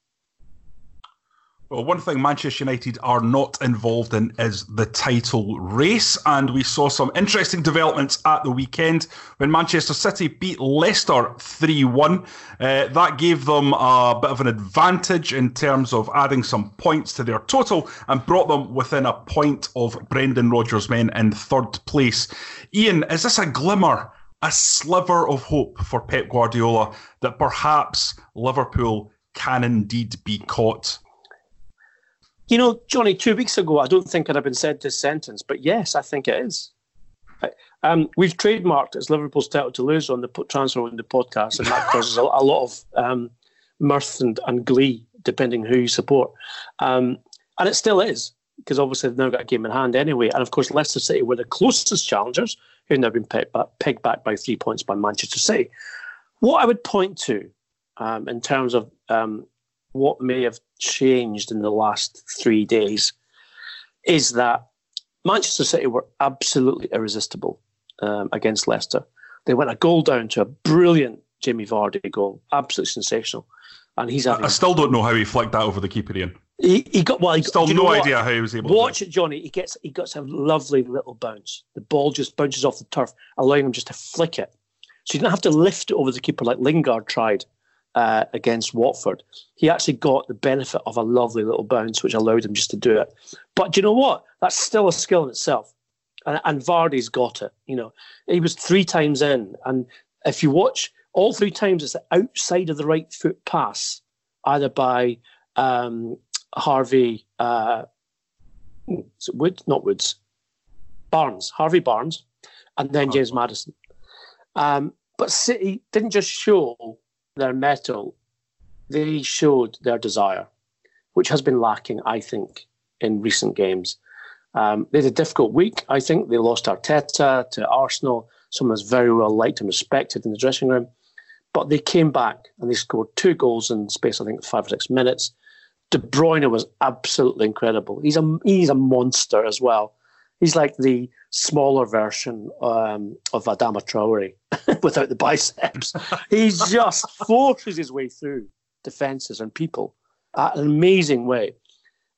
Well, one thing Manchester United are not involved in is the title race, and we saw some interesting developments at the weekend when Manchester City beat Leicester 3 1. Uh, that gave them a bit of an advantage in terms of adding some points to their total and brought them within a point of Brendan Rodgers' men in third place. Ian, is this a glimmer, a sliver of hope for Pep Guardiola that perhaps Liverpool can indeed be caught? You know, Jonny, two weeks ago, I don't think I'd have been said this sentence, but yes, I think it is. Um, we've trademarked as Liverpool's title to lose on the transfer on the podcast, and that causes a, a lot of um, mirth and, and, glee, depending who you support. Um, and it still is. Because obviously they've now got a game in hand anyway. And of course, Leicester City were the closest challengers, who've now been pegged back, pegged back by three points by Manchester City. What I would point to um, in terms of um, what may have changed in the last three days is that Manchester City were absolutely irresistible um, against Leicester. They went a goal down to a brilliant Jamie Vardy goal, absolutely sensational. And he's having, I still don't know how he flicked that over the keeper, Ian. He, he got well. He still no idea how he was able. Watch it, Jonny. He gets he gets a lovely little bounce. The ball just bounces off the turf, allowing him just to flick it. So you didn't have to lift it over the keeper like Lingard tried uh, against Watford. He actually got the benefit of a lovely little bounce, which allowed him just to do it. But do you know what? That's still a skill in itself. And, and Vardy's got it. You know, he was three times in, and if you watch all three times, it's the outside of the right foot pass, either by um, Harvey uh, Woods, not Woods, Barnes, Harvey Barnes, and then James Maddison. Um, but City didn't just show their mettle, they showed their desire, which has been lacking, I think, in recent games. Um, they had a difficult week, I think. They lost Arteta to Arsenal, someone that's very well liked and respected in the dressing room. But they came back and they scored two goals in space, I think, five or six minutes. De Bruyne was absolutely incredible. He's a he's a monster as well. He's like the smaller version um, of Adama Traore without the biceps. he just forces his way through defenses and people at an amazing way,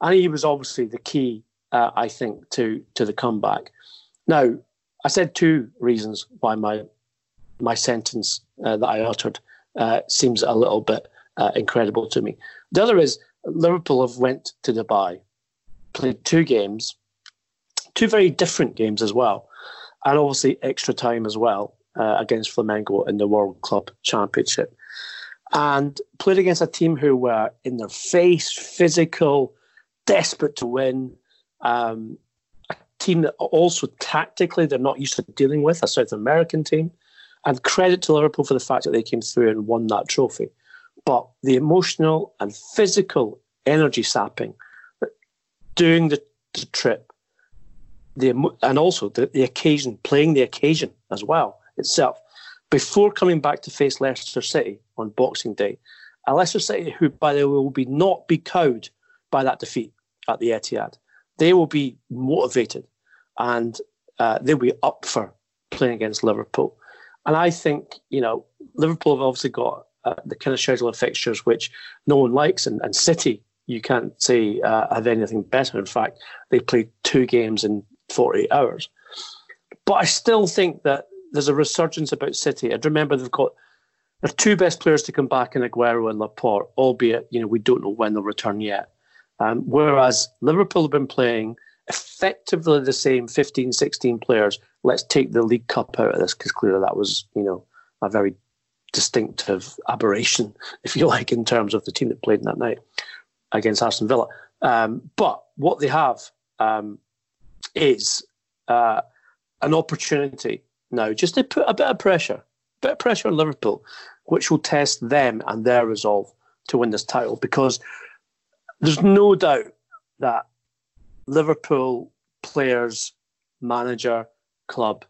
and he was obviously the key, uh, I think, to to the comeback. Now, I said two reasons why my my sentence uh, that I uttered uh, seems a little bit uh, incredible to me. The other is Liverpool have went to Dubai, played two games, two very different games as well, and obviously extra time as well uh, against Flamengo in the World Club Championship, and played against a team who were in their face, physical, desperate to win. Um, a team that also tactically they're not used to dealing with, a South American team. And credit to Liverpool for the fact that they came through and won that trophy. But the emotional and physical energy sapping doing the, the trip, the and also the, the occasion, playing the occasion as well itself, before coming back to face Leicester City on Boxing Day, a Leicester City who, by the way, will be not be cowed by that defeat at the Etihad. They will be motivated and uh, they'll be up for playing against Liverpool. And I think, you know, Liverpool have obviously got the kind of schedule of fixtures which no one likes, and, and City, you can't say uh, have anything better. In fact, they played two games in 48 hours. But I still think that there's a resurgence about City. And remember, they've got their two best players to come back in Aguero and Laporte, albeit you know we don't know when they'll return yet. Um, whereas Liverpool have been playing effectively the same 15, 16 players. Let's take the League Cup out of this because clearly that was you know a very distinctive aberration, if you like, in terms of the team that played in that night against Aston Villa. Um, but what they have um, is uh, an opportunity now just to put a bit of pressure, bit of pressure on Liverpool, which will test them and their resolve to win this title because there's no doubt that Liverpool players, manager, club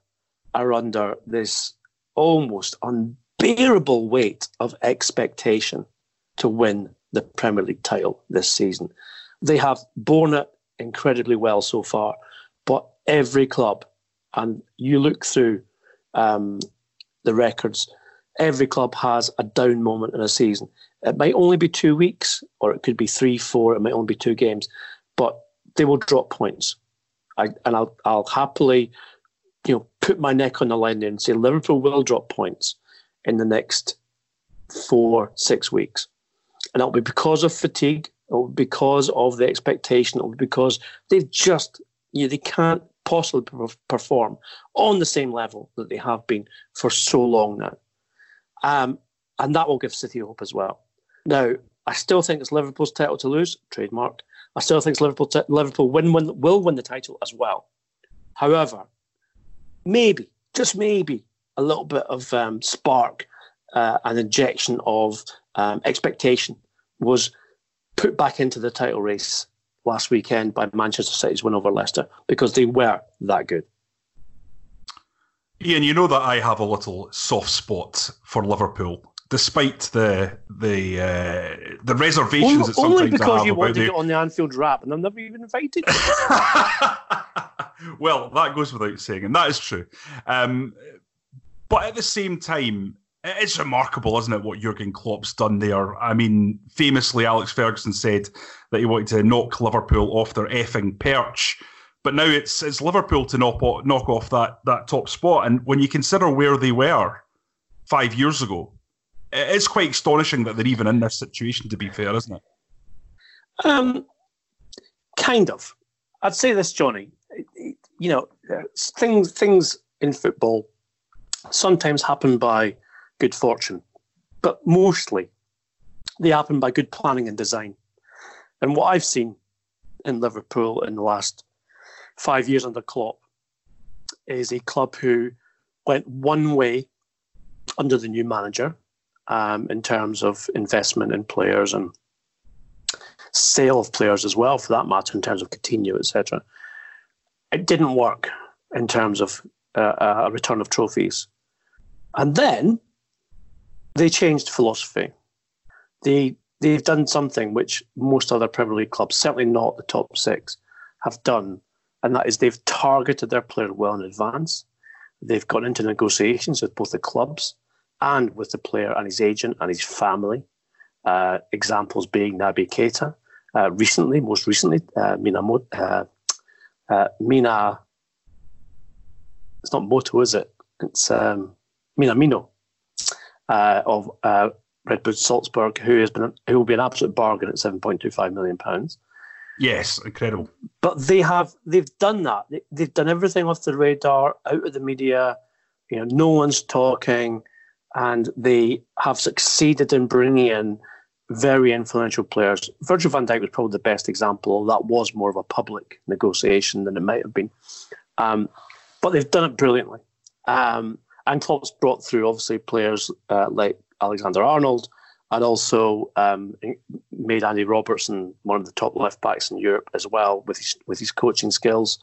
are under this almost un- unbearable weight of expectation to win the Premier League title this season. They have borne it incredibly well so far, but every club, and you look through um, the records, every club has a down moment in a season. It might only be two weeks, or it could be three, four, it might only be two games, but they will drop points. I, and I'll, I'll happily you know, put my neck on the line there and say Liverpool will drop points in the next four, six weeks. And it'll be because of fatigue, it'll be because of the expectation, it'll be because they've just, you know, they can't possibly perform on the same level that they have been for so long now. Um, and that will give City hope as well. Now, I still think it's Liverpool's title to lose, trademark. I still think Liverpool t- Liverpool win, win, will win the title as well. However, maybe, just maybe, a little bit of um, spark, uh, an injection of um, expectation was put back into the title race last weekend by Manchester City's win over Leicester because they were that good. Ian, you know that I have a little soft spot for Liverpool, despite the the uh, the reservations only, only because you about wanted it on the Anfield Wrap, and I'm never even invited well, that goes without saying, and that is true. Um, but at the same time, it's remarkable, isn't it, what Jurgen Klopp's done there? I mean, famously, Alex Ferguson said that he wanted to knock Liverpool off their effing perch. But now it's it's Liverpool to knock off, knock off that that top spot. And when you consider where they were five years ago, it's quite astonishing that they're even in this situation. To be fair, isn't it? Um, kind of. I'd say this, Jonny. You know, things things in football sometimes happen by good fortune, but mostly they happen by good planning and design. And what I've seen in Liverpool in the last five years under Klopp is a club who went one way under the new manager um, in terms of investment in players and sale of players as well, for that matter, in terms of Coutinho, etc. It didn't work in terms of uh, a return of trophies. And then they changed philosophy. They they've done something which most other Premier League clubs, certainly not the top six, have done, and that is they've targeted their players well in advance. They've gone into negotiations with both the clubs and with the player and his agent and his family. Uh, examples being Naby Keita. Uh, recently, most recently, uh, Mina, uh, uh, Mina. It's not Moto, is it? It's um, Minamino uh, of uh, Red Bull Salzburg, who has been who will be an absolute bargain at seven point two five million pounds. Yes, incredible. But they have they've done that. They, have done everything off the radar, out of the media. You know, no one's talking, and they have succeeded in bringing in very influential players. Virgil van Dijk was probably the best example. That was more of a public negotiation than it might have been, um, but they've done it brilliantly. Um, and Klopp's brought through obviously players uh, like Alexander Arnold, and also um, made Andy Robertson one of the top left backs in Europe as well with his with his coaching skills.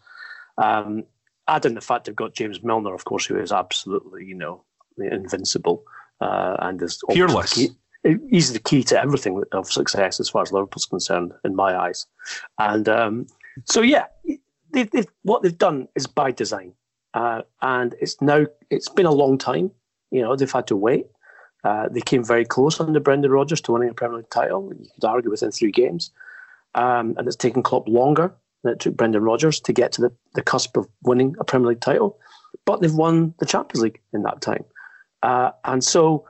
Um, add in the fact they've got James Milner, of course, who is absolutely you know invincible uh, and is fearless. Key, he's the key to everything of success as far as Liverpool's concerned, in my eyes. And um, so, yeah, they've, they've, what they've done is by design. Uh, and it's now it's been a long time. You know, they've had to wait. Uh, they came very close under Brendan Rodgers to winning a Premier League title. You could argue within three games, um, and it's taken Klopp longer than it took Brendan Rodgers to get to the, the cusp of winning a Premier League title. But they've won the Champions League in that time, uh, and so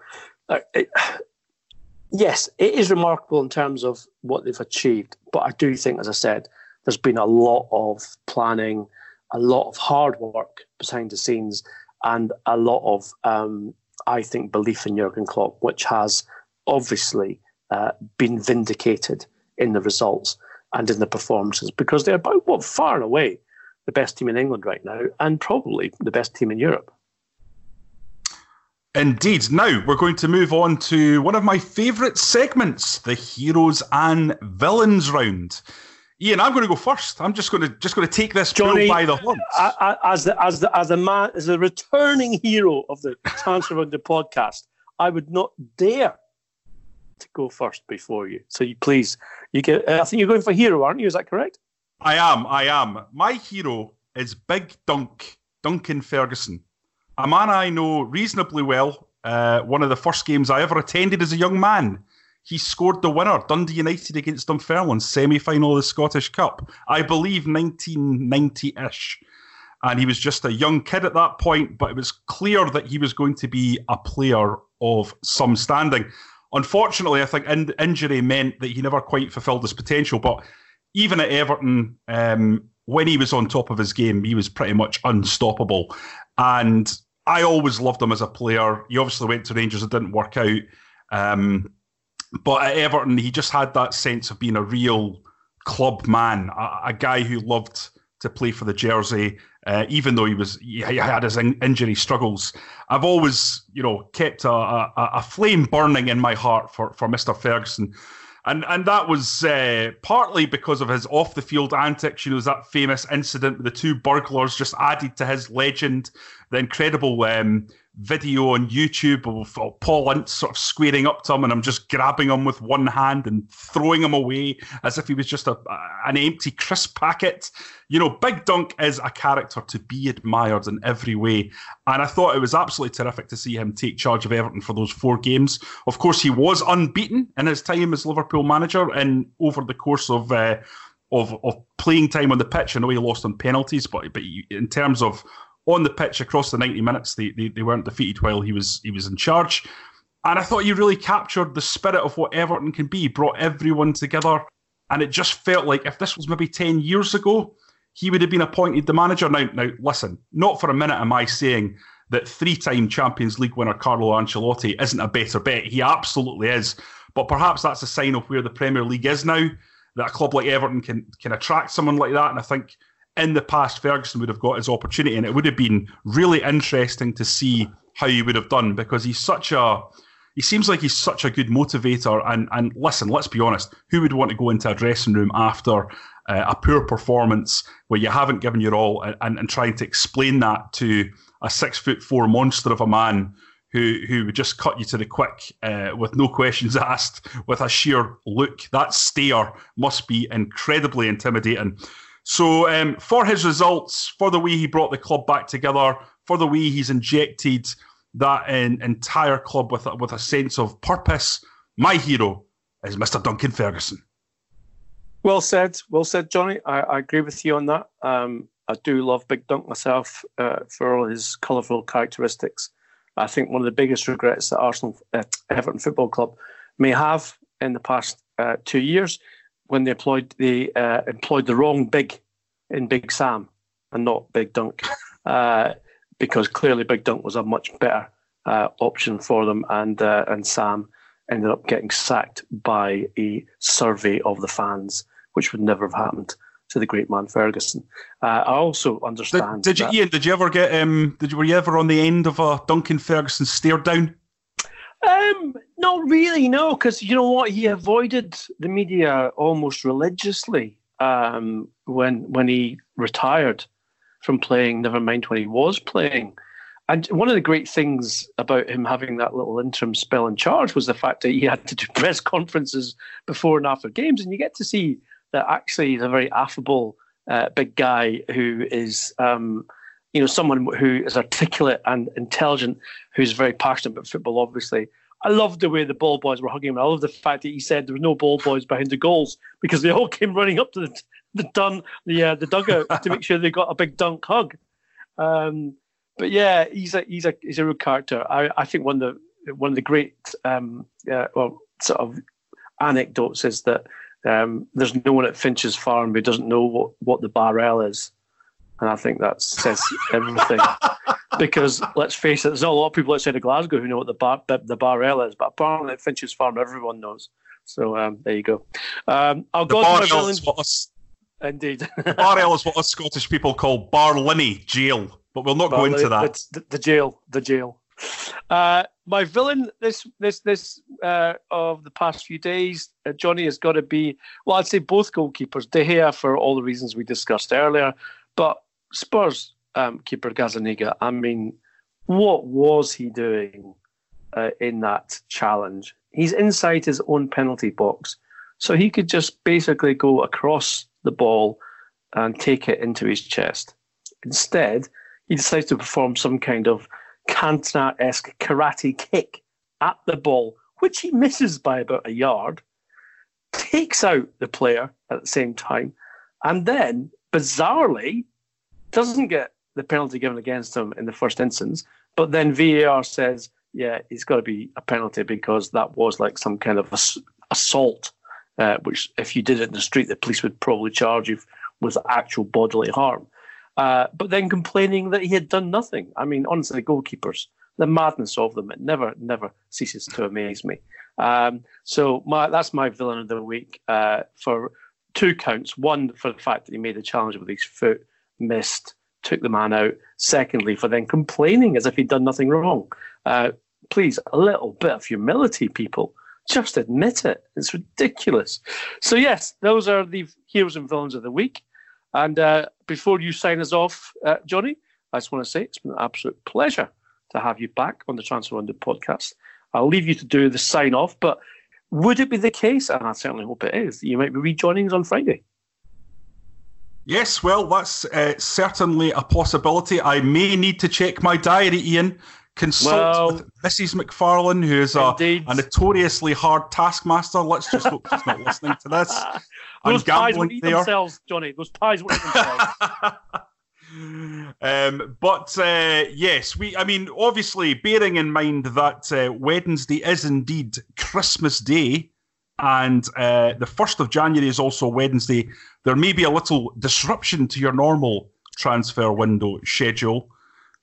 uh, it, yes, it is remarkable in terms of what they've achieved. But I do think, as I said, there's been a lot of planning a lot of hard work behind the scenes and a lot of, um, I think, belief in Jurgen Klopp, which has obviously uh, been vindicated in the results and in the performances because they're about what far and away the best team in England right now and probably the best team in Europe. Indeed. Now we're going to move on to one of my favourite segments, the heroes and villains round. Ian, I'm going to go first. I'm just going to just going to take this Jonny by the horns. As the as the as a man as a returning hero of the Transfer Window podcast, I would not dare to go first before you. So you please, you get. I think you're going for hero, aren't you? Is that correct? I am. I am. My hero is Big Dunc Duncan Ferguson, a man I know reasonably well. Uh, one of the first games I ever attended as a young man he scored the winner, Dundee United against Dunfermline, semi final of the Scottish Cup, I believe 1990 ish. And he was just a young kid at that point, but it was clear that he was going to be a player of some standing. Unfortunately, I think in- injury meant that he never quite fulfilled his potential. But even at Everton, um, when he was on top of his game, he was pretty much unstoppable. And I always loved him as a player. He obviously went to Rangers, it didn't work out. Um, but at Everton, he just had that sense of being a real club man, a, a guy who loved to play for the jersey, uh, even though he was he had his in- injury struggles. I've always, you know, kept a, a, a, flame burning in my heart for for Mr. Ferguson. and and that was uh, partly because of his off the field antics. You know, that famous incident with the two burglars just added to his legend. The incredible um, video on YouTube of, of Paul Ince sort of squaring up to him, and I'm just grabbing him with one hand and throwing him away as if he was just a, an empty crisp packet. You know, Big Dunc is a character to be admired in every way, and I thought it was absolutely terrific to see him take charge of Everton for those four games. Of course, he was unbeaten in his time as Liverpool manager, and over the course of. Uh, of, of playing time on the pitch, I know he lost on penalties, but but in terms of on the pitch across the 90 minutes. They, they, they weren't defeated while he was he was in charge. And I thought he really captured the spirit of what Everton can be, brought everyone together. And it just felt like if this was maybe 10 years ago, he would have been appointed the manager. Now, now listen, not for a minute am I saying that three time Champions League winner Carlo Ancelotti isn't a better bet. He absolutely is. But perhaps that's a sign of where the Premier League is now, that a club like Everton can, can attract someone like that. And I think in the past, Ferguson would have got his opportunity, and it would have been really interesting to see how he would have done because he's such a he seems like he's such a good motivator. And and listen, let's be honest, who would want to go into a dressing room after uh, a poor performance where you haven't given your all, and, and, and trying to explain that to a six foot four monster of a man who who would just cut you to the quick uh, with no questions asked, with a sheer look. That stare must be incredibly intimidating. So, um, for his results, for the way he brought the club back together, for the way he's injected that in, entire club with a, with a sense of purpose, my hero is Mr. Duncan Ferguson. Well said, well said, Jonny. I, I agree with you on that. Um, I do love Big Dunc myself uh, for all his colourful characteristics. I think one of the biggest regrets that Arsenal, uh, Everton Football Club may have in the past uh, two years when they employed they uh, employed the wrong big in Big Sam and not Big Dunc, uh, because clearly Big Dunc was a much better uh, option for them, and uh, and Sam ended up getting sacked by a survey of the fans, which would never have happened to the great man Ferguson. Uh, I also understand. Did, did you, Ian? Did you ever get? Um, did you were you ever on the end of a Duncan Ferguson stare down? Um, not really, no, because you know what? He avoided the media almost religiously um, when when he retired from playing. Never mind when he was playing. And one of the great things about him having that little interim spell in charge was the fact that he had to do press conferences before and after games, and you get to see that actually he's a very affable, uh, big guy who is. Um, you know, someone who is articulate and intelligent, who's very passionate about football, obviously. I love the way the ball boys were hugging him. I love the fact that he said there were no ball boys behind the goals because they all came running up to the the dun the uh, the dugout to make sure they got a big Dunc hug. Um, but yeah, he's a he's a he's a real character. I, I think one of the one of the great um, uh, well sort of anecdotes is that um, there's no one at Finch's farm who doesn't know what, what the Bar-L is and I think that says everything. because let's face it, there's not a lot of people outside of Glasgow who know what the bar the Bar-L is, but apparently at Finch's Farm, everyone knows. So um, there you go. Um, I'll go to my villain. Us, Indeed, Bar-L is what us Scottish people call Barlinnie jail, but we'll not Barley, go into that. The, the, jail, the jail. Uh, my villain this this this uh, of the past few days, uh, Jonny has got to be well. I'd say both goalkeepers. De Gea for all the reasons we discussed earlier, but Spurs um, keeper Gazzaniga, I mean, what was he doing uh, in that challenge? He's inside his own penalty box, so he could just basically go across the ball and take it into his chest. Instead, he decides to perform some kind of Cantona esque karate kick at the ball, which he misses by about a yard, takes out the player at the same time, and then, bizarrely, doesn't get the penalty given against him in the first instance, but then VAR says, yeah, it's got to be a penalty because that was like some kind of assault, uh, which if you did it in the street, the police would probably charge you with actual bodily harm. Uh, but then complaining that he had done nothing. I mean, honestly, the goalkeepers, the madness of them, it never, never ceases to amaze me. Um, so my, that's my villain of the week uh, for two counts. One for the fact that he made a challenge with his foot, missed, took the man out. Secondly, for then complaining as if he'd done nothing wrong. Uh, please, a little bit of humility, people. Just admit it. It's ridiculous. So, yes, those are the heroes and villains of the week. And uh, before you sign us off, uh, Jonny, I just want to say it's been an absolute pleasure to have you back on the Transfer Window podcast. I'll leave you to do the sign off, but would it be the case, and I certainly hope it is, that you might be rejoining us on Friday? Yes, well, that's uh, certainly a possibility. I may need to check my diary, Ian. Consult well, with Mrs. McFarlane, who is a, a, notoriously hard taskmaster. Let's just hope she's not listening to this. Those pies will eat there. themselves, Jonny. Those pies will eat themselves. um, but uh, yes, we. I mean, obviously, bearing in mind that uh, Wednesday is indeed Christmas Day, and uh, the first of January is also Wednesday. There may be a little disruption to your normal transfer window schedule.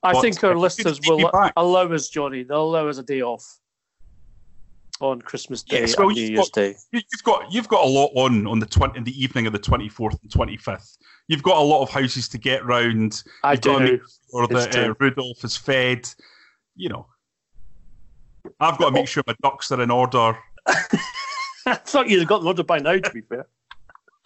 I think our listeners will allow us, Jonny. They'll allow us a day off on Christmas Day yes, well, and New Year's got, Day. You've got you've got a lot on on the twenty in the evening of the twenty fourth and twenty fifth. You've got a lot of houses to get round. I do. Or that uh, Rudolph is fed. You know, I've got to make sure my ducks are in order. I thought you'd got order by now. To be fair.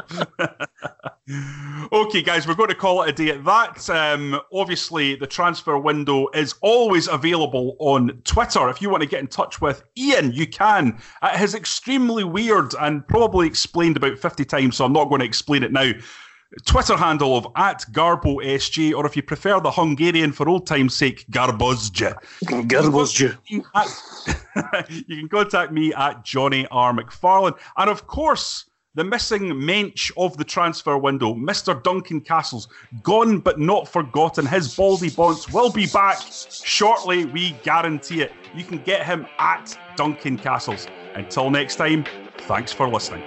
okay, guys, we're going to call it a day at that. Um, obviously, the transfer window is always available on Twitter. If you want to get in touch with Ian, you can. It is extremely weird and probably explained about 50 times, so I'm not going to explain it now. Twitter handle of at GarboSG, or if you prefer the Hungarian for old time's sake, Garbozja. Garbozja. you can contact me at Jonny R. McFarlane. And of course, the missing mensch of the transfer window, Mr. Duncan Castles, gone but not forgotten. His baldy bonds will be back shortly, we guarantee it. You can get him at Duncan Castles. Until next time, thanks for listening.